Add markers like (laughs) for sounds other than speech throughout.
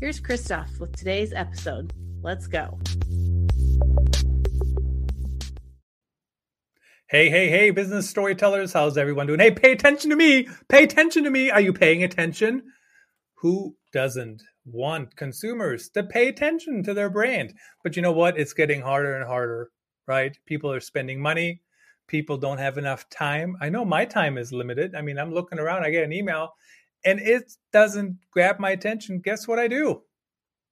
Here's Christoph with today's episode. Let's go. Hey, hey, hey, business storytellers. How's everyone doing? Hey, pay attention to me. Pay attention to me. Are you paying attention? Who doesn't want consumers to pay attention to their brand? But you know what? It's getting harder and harder, right? People are spending money. People don't have enough time. I know my time is limited. I mean, I'm looking around, I get an email and it doesn't grab my attention. Guess what I do?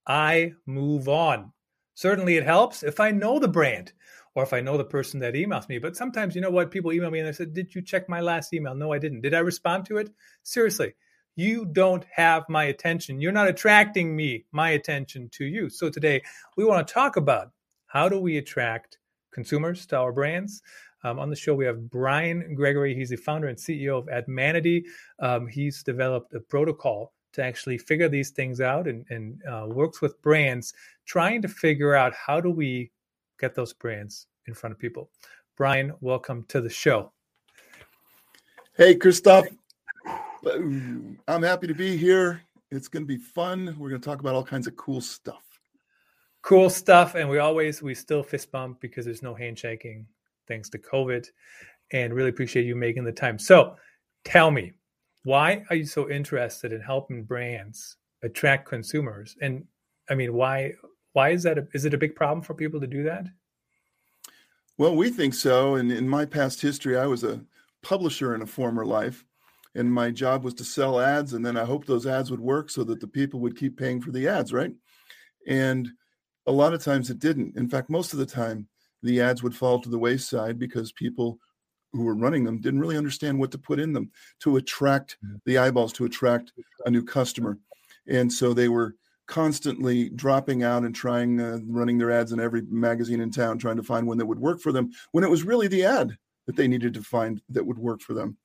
I move on. Certainly, it helps if I know the brand or if I know the person that emails me. But sometimes, you know what? People email me and they said, Did you check my last email? No, I didn't. Did I respond to it? Seriously, you don't have my attention. You're not attracting me, my attention to you. So today, we want to talk about how do we attract consumers to our brands? Um, on the show, we have Brian Gregory. He's the founder and CEO of Admanity. Um, he's developed a protocol to actually figure these things out and, and uh, works with brands trying to figure out how do we get those brands in front of people. Brian, welcome to the show. Hey, Christoph. I'm happy to be here. It's going to be fun. We're going to talk about all kinds of cool stuff. Cool stuff. And we always, we still fist bump because there's no handshaking thanks to COVID. And really appreciate you making the time. So tell me, why are you so interested in helping brands attract consumers? And I mean, why why is that? A, is it a big problem for people to do that? Well, we think so. And in my past history, I was a publisher in a former life, and my job was to sell ads. And then I hoped those ads would work so that the people would keep paying for the ads, right? And a lot of times it didn't. In fact, most of the time, the ads would fall to the wayside because people who were running them didn't really understand what to put in them to attract the eyeballs, to attract a new customer. And so they were constantly dropping out and trying uh, running their ads in every magazine in town trying to find one that would work for them when it was really the ad that they needed to find that would work for them.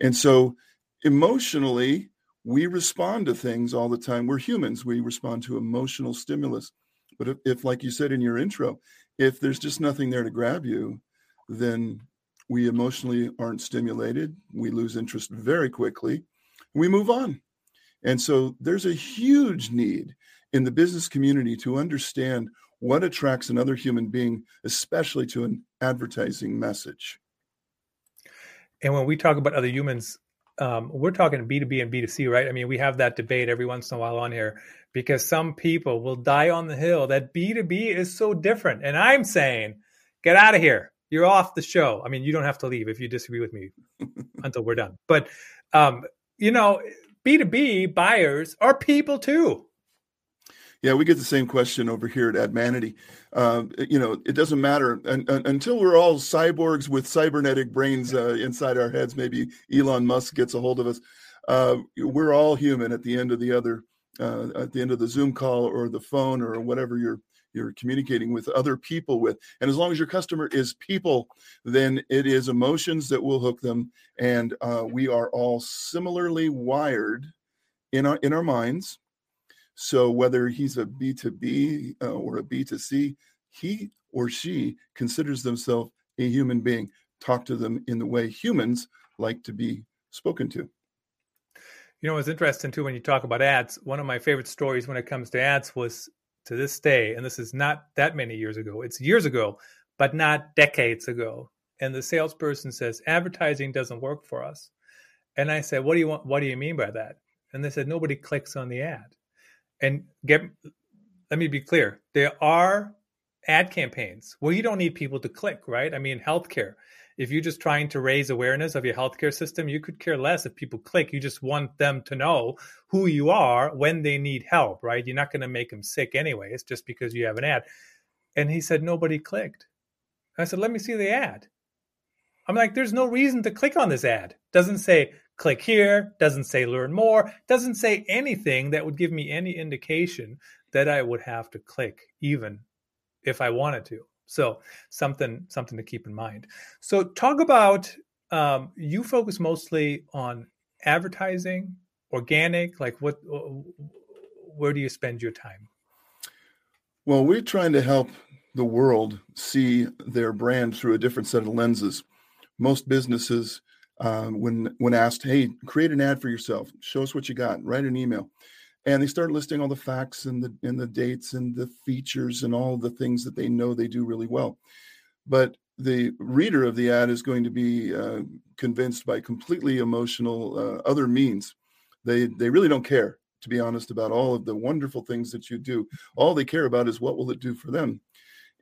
And so emotionally we respond to things all the time. We're humans. We respond to emotional stimulus. But if, if like you said in your intro if there's just nothing there to grab you then we emotionally aren't stimulated we lose interest very quickly we move on and so there's a huge need in the business community to understand what attracts another human being, especially to an advertising message. And when we talk about other humans, um, we're talking B2B and B2C, right? I mean, we have that debate every once in a while on here because some people will die on the hill that B2B is so different. And I'm saying, get out of here. You're off the show. I mean, you don't have to leave if you disagree with me (laughs) until we're done. But, um, you know, B2B buyers are people too. Yeah, we get the same question over here at Admanity. Uh, you know, it doesn't matter and, and, until we're all cyborgs with cybernetic brains uh, inside our heads. Maybe Elon Musk gets a hold of us. Uh, we're all human at the end of the other, uh, at the end of the Zoom call or the phone or whatever you're you're communicating with other people with. And as long as your customer is people, then it is emotions that will hook them. And uh, we are all similarly wired in our in our minds. So whether he's a B2B uh, or a B2C, he or she considers themselves a human being. Talk to them in the way humans like to be spoken to. You know, it's interesting too when you talk about ads. One of my favorite stories when it comes to ads was to this day, and this is not that many years ago, it's years ago, but not decades ago. And the salesperson says, advertising doesn't work for us. And I said, What do you want? What do you mean by that? And they said, Nobody clicks on the ad. And get let me be clear, there are ad campaigns where you don't need people to click, right? I mean, healthcare if you're just trying to raise awareness of your healthcare system, you could care less if people click. You just want them to know who you are when they need help, right? You're not going to make them sick anyway. It's just because you have an ad. And he said, nobody clicked. I said, let me see the ad. I'm like, there's no reason to click on this ad. Doesn't say click here, doesn't say learn more, doesn't say anything that would give me any indication that I would have to click even if I wanted to. So something something to keep in mind. So talk about um, you focus mostly on advertising, organic. Like what? Where do you spend your time? Well, we're trying to help the world see their brand through a different set of lenses. Most businesses, um, when when asked, "Hey, create an ad for yourself. Show us what you got. Write an email," and they start listing all the facts and the and the dates and the features and all the things that they know they do really well. But the reader of the ad is going to be uh, convinced by completely emotional uh, other means. They they really don't care to be honest about all of the wonderful things that you do. All they care about is what will it do for them.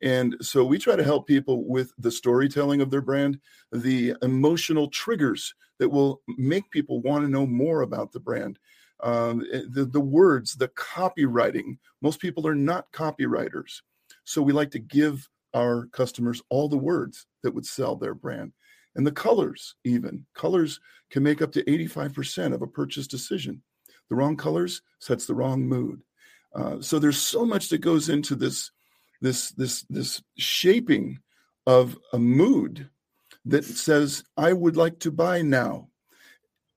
And so we try to help people with the storytelling of their brand the emotional triggers that will make people want to know more about the brand um, eh, the, the words, the copywriting. Most people are not copywriters. So we like to give our customers all the words that would sell their brand. And the colors, even colors can make up to 85% of a purchase decision. The wrong colors sets the wrong mood. Uh, so there's so much that goes into this, this, this, this shaping of a mood that says, I would like to buy now.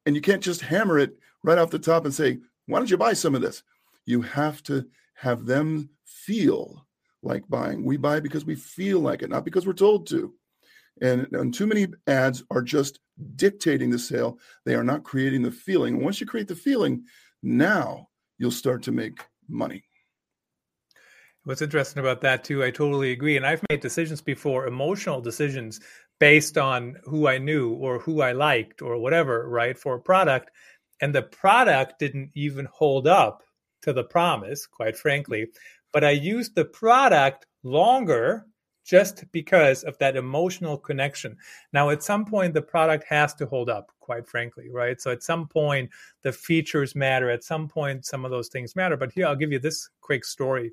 And you can't just hammer it right off the top and say, why don't you buy some of this? You have to have them feel like buying. We buy because we feel like it, not because we're told to. And, and too many ads are just dictating the sale. They are not creating the feeling. Once you create the feeling, now you'll start to make money. What's interesting about that too, I totally agree. And I've made decisions before, emotional decisions based on who I knew or who I liked or whatever, right, for a product and the product didn't even hold up to the promise, quite frankly. But I used the product longer just because of that emotional connection. Now, at some point, the product has to hold up, quite frankly, right? So, at some point, the features matter. At some point, some of those things matter. But here, I'll give you this quick story.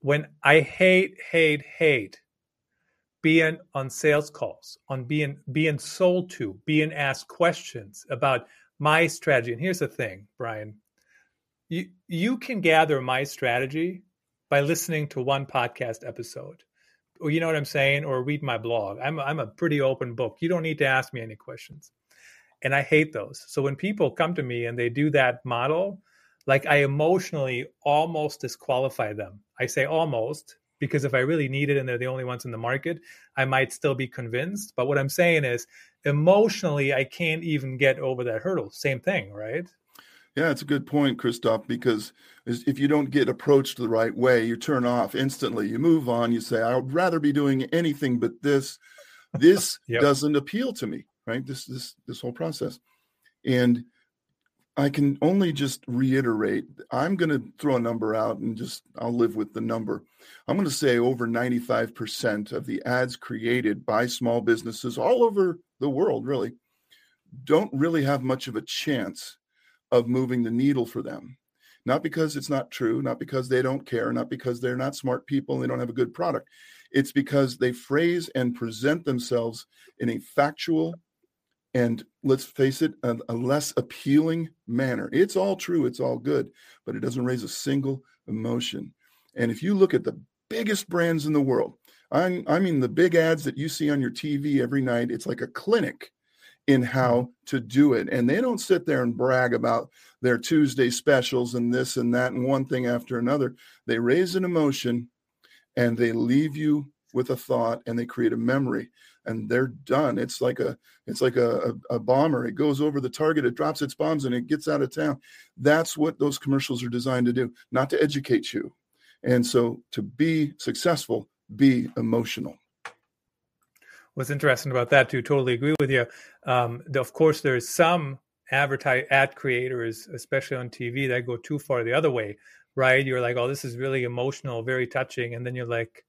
When I hate, hate, hate being on sales calls, on being being sold to, being asked questions about my strategy. And here's the thing, Brian. You you can gather my strategy by listening to one podcast episode. Or you know what I'm saying? Or read my blog. I'm I'm a pretty open book. You don't need to ask me any questions. And I hate those. So when people come to me and they do that model, like I emotionally almost disqualify them. I say almost because if I really need it and they're the only ones in the market, I might still be convinced. But what I'm saying is emotionally, I can't even get over that hurdle. Same thing, right? Yeah, it's a good point, Christoph, because if you don't get approached the right way, you turn off instantly. You move on, you say, I'd rather be doing anything but this. This (laughs) yep. doesn't appeal to me, right? This this this whole process. And I can only just reiterate I'm going to throw a number out and just I'll live with the number. I'm going to say over 95% of the ads created by small businesses all over the world, really, don't really have much of a chance of moving the needle for them. Not because it's not true, not because they don't care, not because they're not smart people and they don't have a good product. It's because they phrase and present themselves in a factual, and let's face it, a, a, less appealing manner. It's all true, it's all good, but it doesn't raise a single emotion. And if you look at the biggest brands in the world, I, I mean, the big ads that you see on your TV every night, it's like a clinic in how mm-hmm. to do it. And they don't sit there and brag about their Tuesday specials and this and that and one thing after another. They raise an emotion and they leave you with a thought and they create a memory and they're done. It's like a it's like a, a, a, bomber. It goes over the target, it drops its bombs, and it gets out of town. That's what those commercials are designed to do, not to educate you. And so to be successful, be emotional. What's interesting about that too, totally agree with you. Um, of course, there's some advertise ad creators, especially on TV, that go too far the other way, right? You're like, oh, this is really emotional, very touching, and then you're like,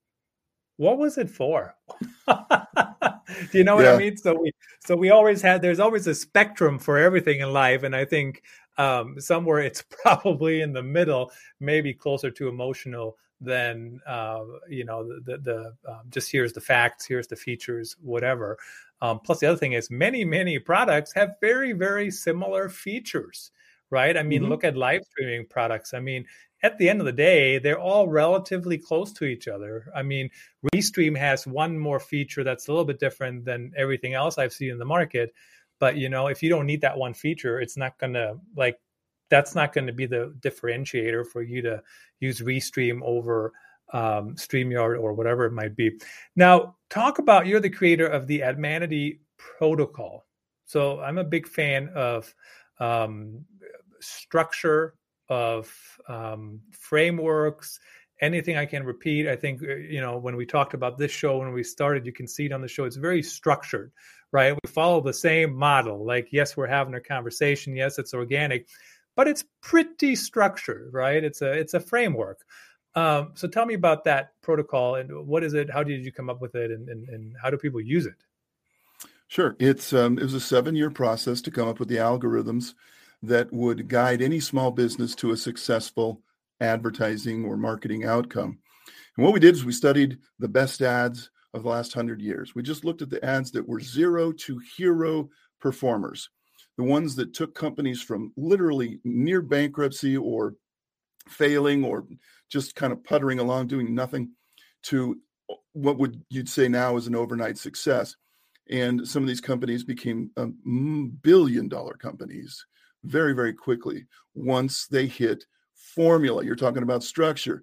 what was it for? (laughs) Do you know what yeah. I mean? So we so we always had there's always a spectrum for everything in life, and I think um, somewhere it's (laughs) probably in the middle, maybe closer to emotional than uh, you know the, the, the um, just here's the facts, here's the features, whatever. Um, plus, the other thing is many many products have very very similar features, right? I mean, mm-hmm. look at live streaming products. I mean, at the end of the day, they're all relatively close to each other. I mean, Restream has one more feature that's a little bit different than everything else I've seen in the market. But you know, if you don't need that one feature, it's not gonna like that's not going to be the differentiator for you to use Restream over um, StreamYard or whatever it might be. Now, talk about you're the creator of the Admanity protocol. So I'm a big fan of um, structure, of um, frameworks, anything I can repeat. I think, uh, you know, when we talked about this show, when we started, you can see it on the show, it's very structured, right? We follow the same model. Like, yes, we're having a conversation. Yes, it's organic but it's pretty structured, right? It's a it's a framework. Um, so tell me about that protocol and what is it? How did you come up with it, and, and, and how do people use it? Sure, it's um, it was a seven year process to come up with the algorithms that would guide any small business to a successful advertising or marketing outcome. And what we did is we studied the best ads of the last hundred years. We just looked at the ads that were zero to hero performers the ones that took companies from literally near bankruptcy or failing or just kind of puttering along doing nothing to what would you'd say now is an overnight success. And some of these companies became um, billion dollar companies very very quickly once they hit formula. You're talking about structure.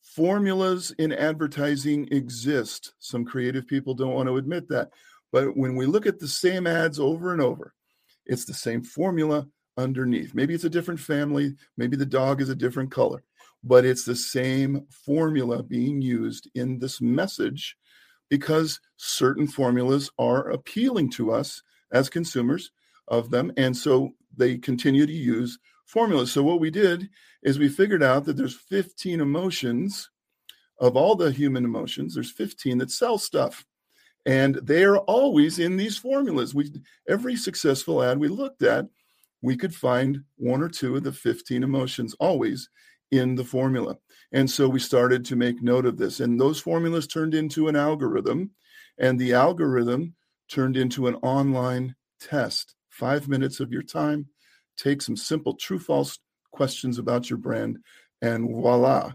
Formulas in advertising exist. Some creative people don't want to admit that. But when we look at the same ads over and over it's the same formula underneath. Maybe it's a different family, maybe the dog is a different color, but it's the same formula being used in this message because certain formulas are appealing to us as consumers of them. And so they continue to use formulas. So what we did is we figured out that there's 15 emotions of all the human emotions, there's 15 that sell stuff and they are always in these formulas. We every successful ad we looked at we could find one or two of the 15 emotions always in the formula. And so we started to make note of this. And those formulas turned into an algorithm and the algorithm turned into an online test. 5 minutes of your time take some simple true false questions about your brand and voila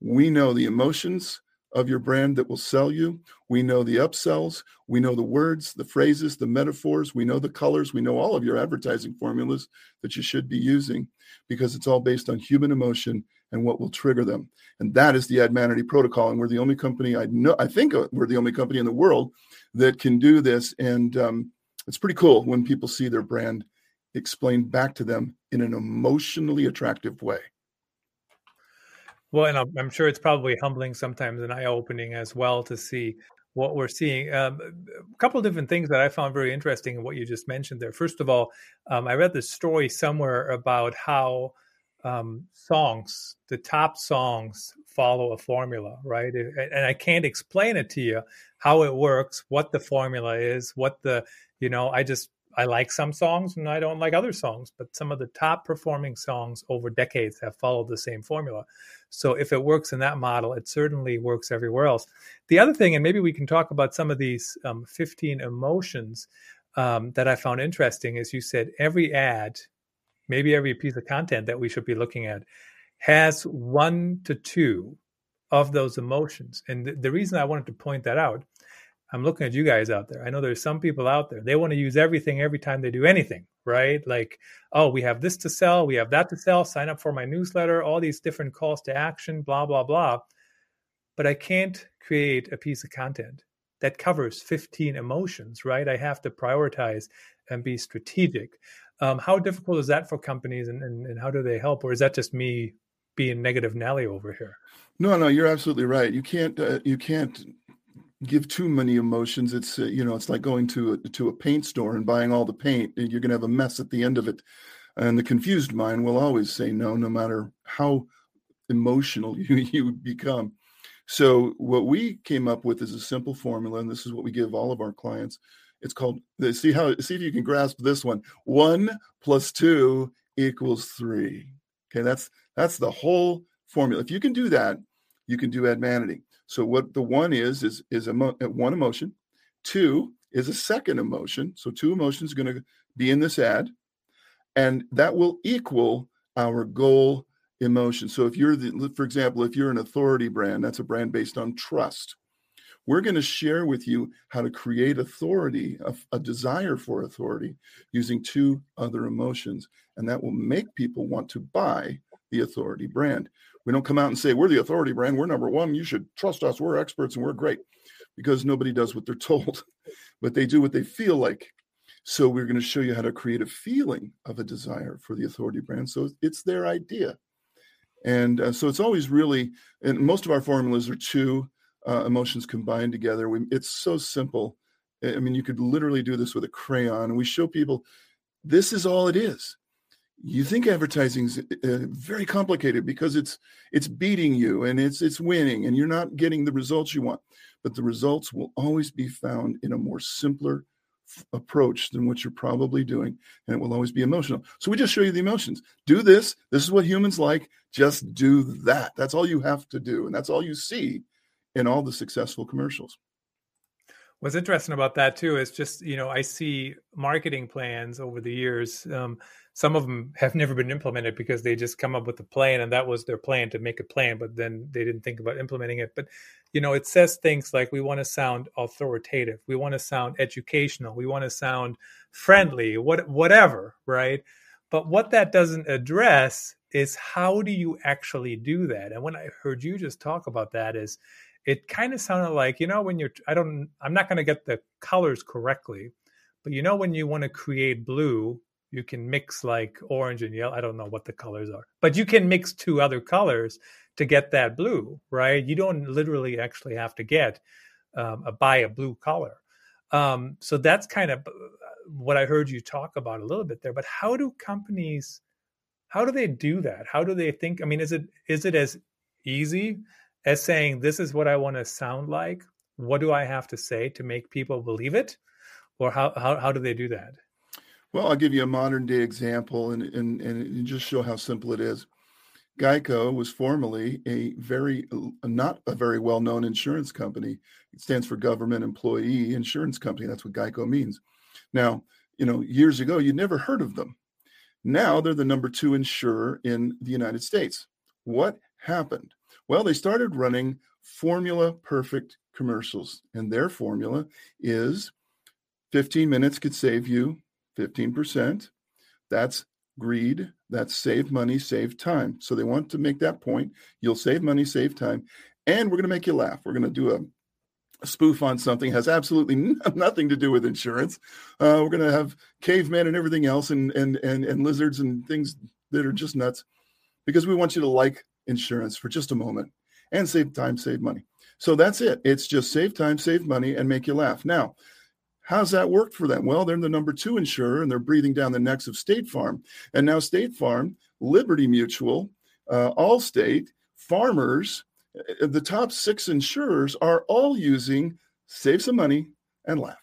we know the emotions of your brand that will sell you. We know the upsells. We know the words, the phrases, the metaphors. We know the colors. We know all of your advertising formulas that you should be using because it's all based on human emotion and what will trigger them. And that is the Admanity protocol. And we're the only company I know, I think uh, we're the only company in the world that can do this. And um, it's pretty cool when people see their brand explained back to them in an emotionally attractive way. Well, and I'm, sure it's probably humbling sometimes and eye opening as well to see what we're seeing. Um, a couple of different things that I found very interesting in what you just mentioned there. First of all, um, I read this story somewhere about how um, songs, the top songs, follow a formula, right? And I can't explain it to you how it works, what the formula is, what the, you know, I just I like some songs and I don't like other songs, but some of the top performing songs over decades have followed the same formula. So if it works in that model, it certainly works everywhere else. The other thing, and maybe we can talk about some of these um, 15 emotions um, that I found interesting, is you said every ad, maybe every piece of content that we should be looking at, has one to two of those emotions. And th- the reason I wanted to point that out I'm looking at you guys out there. I know there's some people out there. They want to use everything every time they do anything, right? Like, oh, we have this to sell, we have that to sell, sign up for my newsletter, all these different calls to action, blah, blah, blah. But I can't create a piece of content that covers 15 emotions, right? I have to prioritize and be strategic. Um, how difficult is that for companies and, and, and how do they help? Or is that just me being negative Nelly over here? No, no, you're absolutely right. You can't uh, you can't give too many emotions it's uh, you know it's like going to a, to a paint store and buying all the paint and you're going to have a mess at the end of it and the confused mind will always say no no matter how emotional (laughs) you, you become so what we came up with is a simple formula and this is what we give all of our clients it's called see how see if you can grasp this one one plus two equals three. Okay, that's that's the whole formula. If you can do that, you can do admanity. So what the one is is is a uh, one emotion. Two is a second emotion. So two emotions are going to be in this ad, and that will equal our goal emotion. So if you're the, for example, if you're an authority brand, that's a brand based on trust. We're going to share with you how to create authority, a, a desire for authority, using two other emotions, and that will make people want to buy the authority brand. We don't come out and say, We're the authority brand, we're number one, you should trust us, we're experts and we're great, because nobody does what they're (laughs) told, but they do what they feel like. So we're going to show you how to create a feeling of a desire for the authority brand. So it's their idea. And uh, so it's always really, and most of our formulas are two uh, emotions combined together. We, it's so simple. I mean, you could literally do this with a crayon. And we show people this is all it is you think advertising is uh, very complicated because it's it's beating you and it's it's winning and you're not getting the results you want but the results will always be found in a more simpler f- approach than what you're probably doing and it will always be emotional. So we just show you the emotions. Do this. This is what humans like. Just do that. That's all you have to do and that's all you see in all the successful commercials What's interesting about that too is just you know I see marketing plans over the years. Um, some of them have never been implemented because they just come up with a plan and that was their plan to make a plan, but then they didn't think about implementing it. But you know, it says things like we want to sound authoritative, we want to sound educational, we want to sound friendly, what whatever, right? But what that doesn't address is how do you actually do that? And when I heard you just talk about that, is it kind of sounded like you know when you're i don't i'm not going to get the colors correctly but you know when you want to create blue you can mix like orange and yellow i don't know what the colors are but you can mix two other colors to get that blue right? You don't literally actually have to get um, a buy a blue color. Um, so that's kind of uh, what i heard you talk about a little bit there but how do companies how do they do that? How do they think i mean is it is it as easy as saying, This is what I want to sound like. What do I have to say to make people believe it? Or how, how, how do they do that? Well, I'll give you a modern day example and, and, and just show how simple it is. Geico was formerly a very, not a very well known insurance company. It stands for Government Employee Insurance Company. That's what Geico means. Now, you know, years ago, you never heard of them. Now they're the number two insurer in the United States. What happened? Well, they started running formula perfect commercials, and their formula is 15 minutes could save you 15%. That's greed. That's save money, save time. So they want to make that point. You'll save money, save time, and we're going to make you laugh. We're going to do a, spoof on something has absolutely (laughs) nothing to do with insurance. Uh, we're going to have cavemen and everything else, and and and and lizards and things that are just nuts, because we want you to like insurance for just a moment and save time, save money. So that's it. It's just save time, save money, and make you laugh. Now, how's that worked for them? Well, they're the number two insurer and they're breathing down the necks of State Farm. And now State Farm, Liberty Mutual, uh, Allstate, Farmers, uh, the top six insurers are all using save some money and laugh.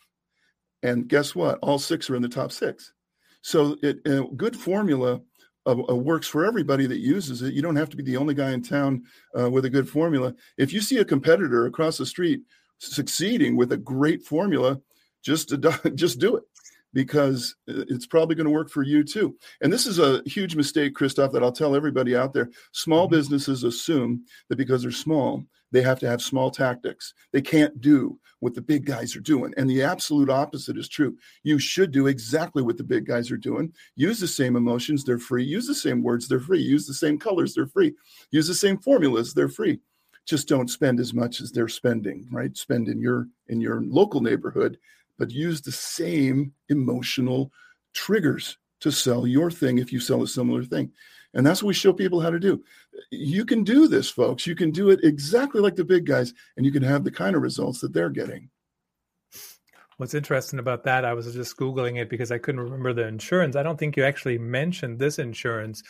And guess what? All six are in the top six. So it, a good formula uh, uh, works for everybody that uses it. You don't have to be the only guy in town uh, with a good formula. If you see a competitor across the street succeeding with a great formula, just (laughs) just do it because it's probably going to work for you too. And this is a huge mistake, Christoph, that I'll tell everybody out there. Small mm-hmm. businesses assume that because they're small, they have to have small tactics. They can't do what the big guys are doing. And the absolute opposite is true. You should do exactly what the big guys are doing. Use the same emotions, they're free. Use the same words, they're free. Use the same colors, they're free. Use the same formulas, they're free. Just don't spend as much as they're spending, right? Spend in your in your local neighborhood, but use the same emotional triggers to sell your thing if you sell a similar thing. And that's what we show people how to do. You can do this, folks. You can do it exactly like the big guys, and you can have the kind of results that they're getting. What's interesting about that, I was just Googling it because I couldn't remember the insurance. I don't think you actually mentioned this insurance,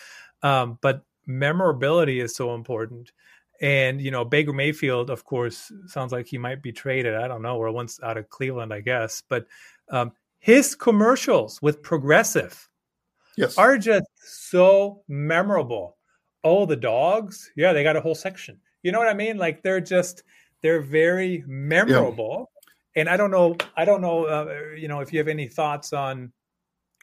um, but memorability is so important. And, you know, Baker Mayfield, of course, sounds like he might be traded. I don't know, or once out of Cleveland, I guess. But um, his commercials with Progressive yes. are just so memorable. Oh, the dogs? Yeah, they got a whole section. You know what I mean? Like they're just they're very memorable. Yeah. And I don't know, I don't know, uh, you know, if you have any thoughts on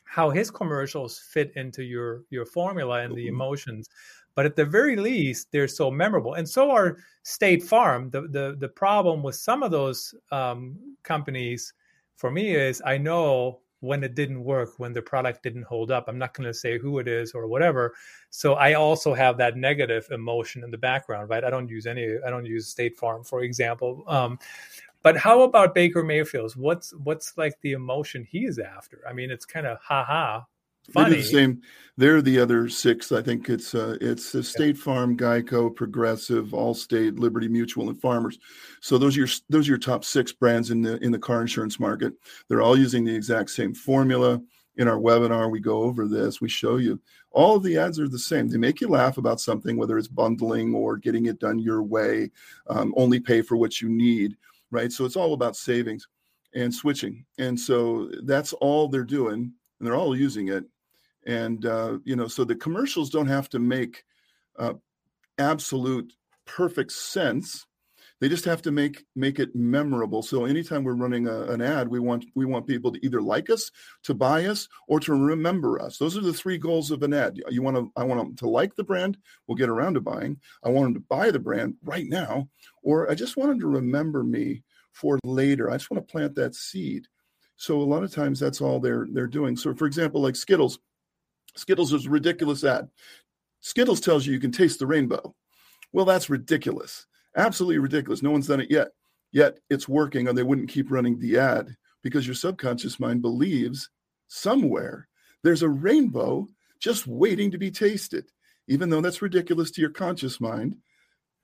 how his commercials fit into your your formula and the mm-hmm. emotions. But at the very least, they're so memorable, and so are State Farm. The the the problem with some of those um, companies, for me, is I know when it didn't work, when the product didn't hold up. I'm not going to say who it is or whatever. So I also have that negative emotion in the background, right? I don't use any. I don't use State Farm, for example. Um, but how about Baker Mayfield's? What's what's like the emotion he is after? I mean, it's kind of ha ha funny. They do the same. They're the other six. I think it's uh, it's the State Farm, Geico, Progressive, Allstate, Liberty Mutual, and Farmers. So those are your those are your top six brands in the in the car insurance market. They're all using the exact same formula. In our webinar, we go over this. We show you all of the ads are the same. They make you laugh about something, whether it's bundling or getting it done your way. Um, only pay for what you need, right? So it's all about savings and switching. And so that's all they're doing, and they're all using it and uh, you know so the commercials don't have to make uh, absolute perfect sense. They just have to make make it memorable. So anytime we're running a, an ad we want we want people to either like us to buy us or to remember us. Those are the three goals of an ad. You want to i want them to like the brand we'll get around to buying. I want them to buy the brand right now or i just want them to remember me for later. I just want to plant that seed. So a lot of times that's all they're they're doing. So for example like skittles Skittles is a ridiculous ad. Skittles tells you you can taste the rainbow. Well, that's ridiculous. Absolutely ridiculous. No one's done it yet. Yet it's working, or they wouldn't keep running the ad because your subconscious mind believes somewhere there's a rainbow just waiting to be tasted. Even though that's ridiculous to your conscious mind,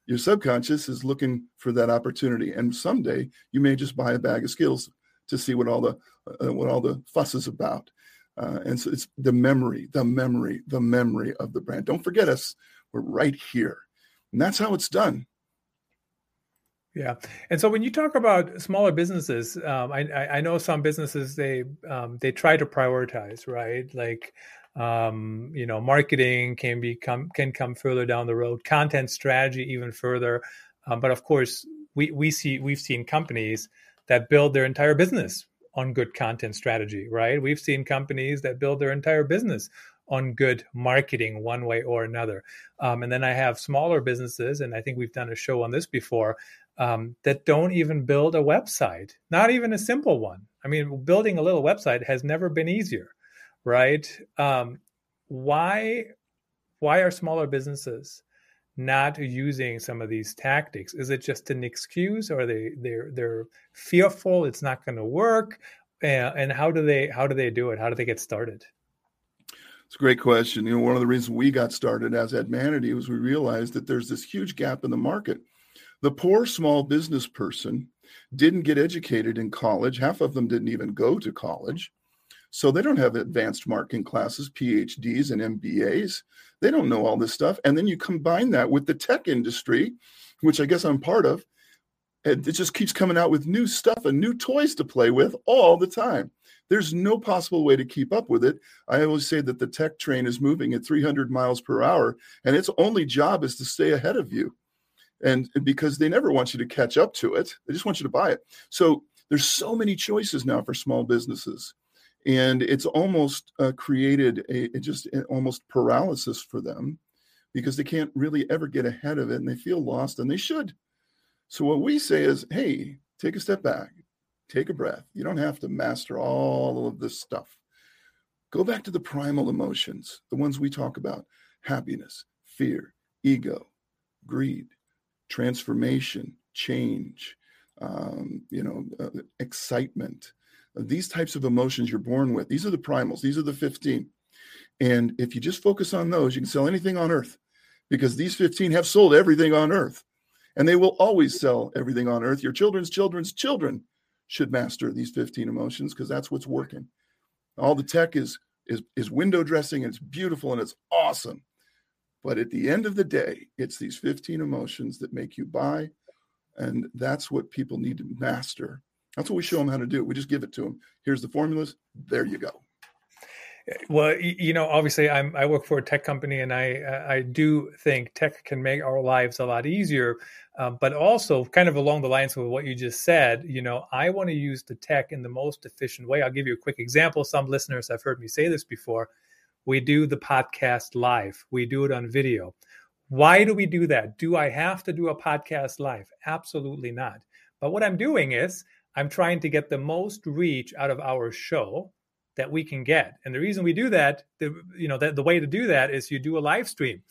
your subconscious is looking for that opportunity. And someday you may just buy a bag of Skittles to see what all the uh, what all the fuss is about. Uh, and so it's the memory, the memory, the memory of the brand. Don't forget us. We're right here. And that's how it's done. Yeah, and so when you talk about smaller businesses, um, I, I know some businesses they um, they try to prioritize, right? Like, um, you know, marketing can become can come further down the road, content strategy even further. Um, but of course, we we see we've seen companies that build their entire business on good content strategy, right? We've seen companies that build their entire business on good marketing one way or another. Um, and then I have smaller businesses, and I think we've done a show on this before, um, that don't even build a website, not even a simple one. I mean, building a little website has never been easier, right? Um, why? Why are smaller businesses not using some of these tactics? Is it just an excuse, or they they're they're fearful it's not going to work? And, how do they how do they do it? How do they get started? It's a great question. You know, one of the reasons we got started as Admanity was we realized that there's this huge gap in the market. The poor small business person didn't get educated in college. Half of them didn't even go to college. So they don't have advanced marketing classes, PhDs, and MBAs. They don't know all this stuff. And then you combine that with the tech industry, which I guess I'm part of. And it just keeps coming out with new stuff and new toys to play with all the time. There's no possible way to keep up with it. I always say that the tech train is moving at 300 miles per hour, and its only job is to stay ahead of you. And because they never want you to catch up to it, they just want you to buy it. So there's so many choices now for small businesses and it's almost uh, created a just almost paralysis for them because they can't really ever get ahead of it and they feel lost and they should. So what we say is hey take a step back take a breath. You don't have to master all of this stuff. Go back to the primal emotions the ones we talk about happiness fear ego greed transformation change um, you know uh, excitement these types of emotions you're born with. These are the primals, these are the 15. And if you just focus on those, you can sell anything on earth because these 15 have sold everything on earth and they will always sell everything on earth. Your children's children's children should master these 15 emotions because that's what's working. All the tech is is is window dressing and it's beautiful and it's awesome. But at the end of the day, it's these 15 emotions that make you buy and that's what people need to master that's what we show them how to do. We just give it to them. Here's the formulas. There you go. Well, you know, obviously, I'm I work for a tech company, and I I do think tech can make our lives a lot easier. Um, but also, kind of along the lines of what you just said, you know, I want to use the tech in the most efficient way. I'll give you a quick example. Some listeners have heard me say this before. We do the podcast live. We do it on video. Why do we do that? Do I have to do a podcast live? Absolutely not. But what I'm doing is I'm trying to get the most reach out of our show that we can get. And the reason we do that, the you know, that the way to do that is you do a live stream.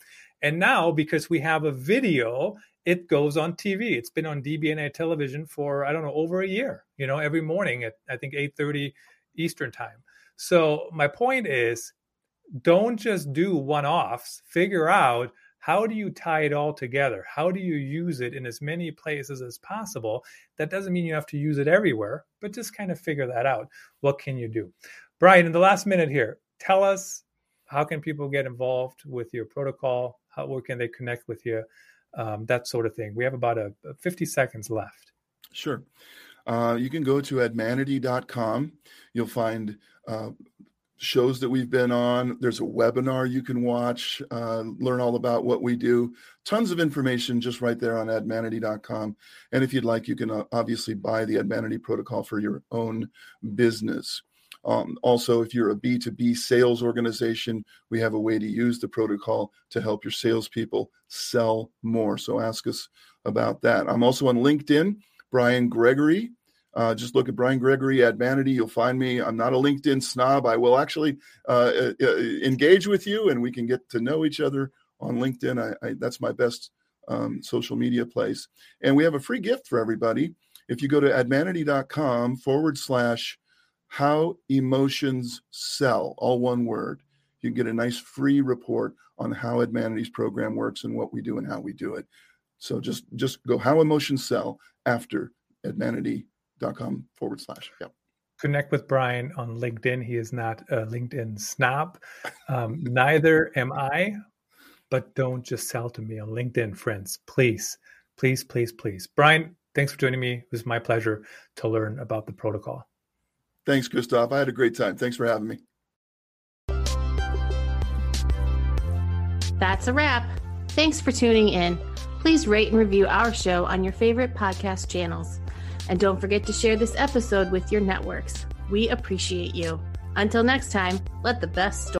And now because we have a video, it goes on TV. It's been on DBNA television for I don't know over a year. You know, every morning at I think 8:30 Eastern time. So my point is don't just do one-offs. Figure out how do you tie it all together? How do you use it in as many places as possible? That doesn't mean you have to use it everywhere, but just kind of figure that out. What can you do? Brian, in the last minute here, tell us how can people get involved with your protocol? How where can they connect with you? Um, that sort of thing. We have about a, a 50 seconds left. Sure. Uh, you can go to admanity.com. You'll find uh, shows that we've been on. There's a webinar you can watch, uh, learn all about what we do. Tons of information just right there on admanity.com. And if you'd like, you can uh, obviously buy the Admanity protocol for your own business. Um, also, if you're a B2B sales organization, we have a way to use the protocol to help your salespeople sell more. So ask us about that. I'm also on LinkedIn, Brian Gregory. Uh, just look at Brian Gregory Admanity. You'll find me. I'm not a LinkedIn snob. I will actually uh, uh, uh, engage with you, and we can get to know each other on LinkedIn. I, I, that's my best um, social media place. And we have a free gift for everybody. If you go to admanity.com forward slash how Emotions Sell, all one word. You get a nice free report on how Admanity's program works and what we do and how we do it. So just just go how emotions sell after admanity.com forward slash. Yep. Connect with Brian on LinkedIn. He is not a LinkedIn snob. Um, (laughs) neither am I, but don't just sell to me on LinkedIn, friends. Please, please, please, please. Brian, thanks for joining me. It was my pleasure to learn about the protocol. Thanks, Christoph. I had a great time. Thanks for having me. That's a wrap. Thanks for tuning in. Please rate and review our show on your favorite podcast channels. And don't forget to share this episode with your networks. We appreciate you. Until next time, let the best story.